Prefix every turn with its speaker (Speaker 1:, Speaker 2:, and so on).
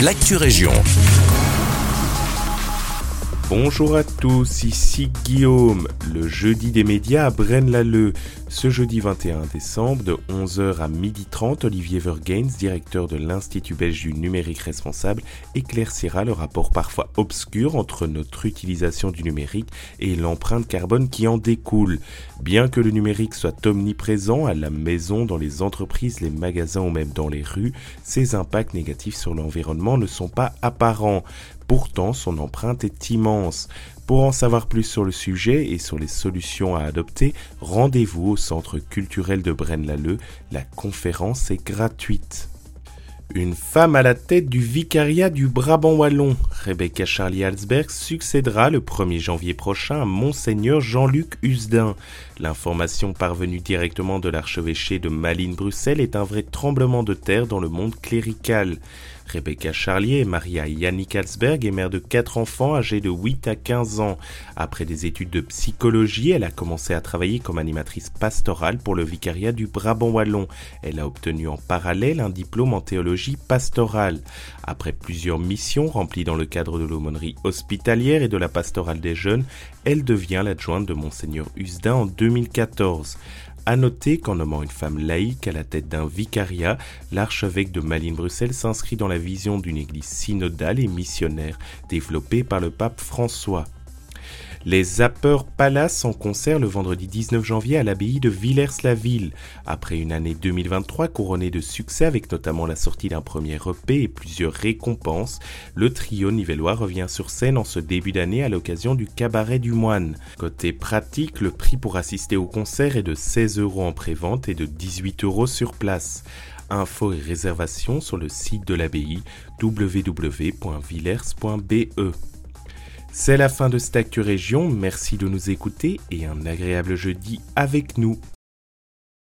Speaker 1: l'actu région.
Speaker 2: Bonjour à tous, ici Guillaume. Le jeudi des médias à Braine-l'Alleud. Ce jeudi 21 décembre, de 11h à 12h30, Olivier Vergains, directeur de l'Institut belge du numérique responsable, éclaircira le rapport parfois obscur entre notre utilisation du numérique et l'empreinte carbone qui en découle. Bien que le numérique soit omniprésent à la maison, dans les entreprises, les magasins ou même dans les rues, ses impacts négatifs sur l'environnement ne sont pas apparents. Pourtant, son empreinte est immense. Pour en savoir plus sur le sujet et sur les solutions à adopter, rendez-vous au Centre culturel de Braine-l'Alleud. La conférence est gratuite. Une femme à la tête du vicariat du Brabant Wallon, Rebecca Charlie Alsberg, succédera le 1er janvier prochain à Monseigneur Jean-Luc Usdin. L'information parvenue directement de l'archevêché de Malines-Bruxelles est un vrai tremblement de terre dans le monde clérical. Rebecca Charlier est mariée à Yannick Alsberg et mère de quatre enfants âgés de 8 à 15 ans. Après des études de psychologie, elle a commencé à travailler comme animatrice pastorale pour le vicariat du Brabant Wallon. Elle a obtenu en parallèle un diplôme en théologie pastorale. Après plusieurs missions remplies dans le cadre de l'aumônerie hospitalière et de la pastorale des jeunes, elle devient l'adjointe de Monseigneur Usdin en 2014. À noter qu'en nommant une femme laïque à la tête d'un vicariat, l'archevêque de Malines-Bruxelles s'inscrit dans la vision d'une église synodale et missionnaire développée par le pape François. Les Zapper Palace en concert le vendredi 19 janvier à l'abbaye de Villers-la-Ville. Après une année 2023 couronnée de succès avec notamment la sortie d'un premier EP et plusieurs récompenses, le trio nivellois revient sur scène en ce début d'année à l'occasion du Cabaret du Moine. Côté pratique, le prix pour assister au concert est de 16 euros en pré-vente et de 18 euros sur place. Infos et réservations sur le site de l'abbaye www.villers.be. C'est la fin de cette Actu Région, merci de nous écouter et un agréable jeudi avec nous.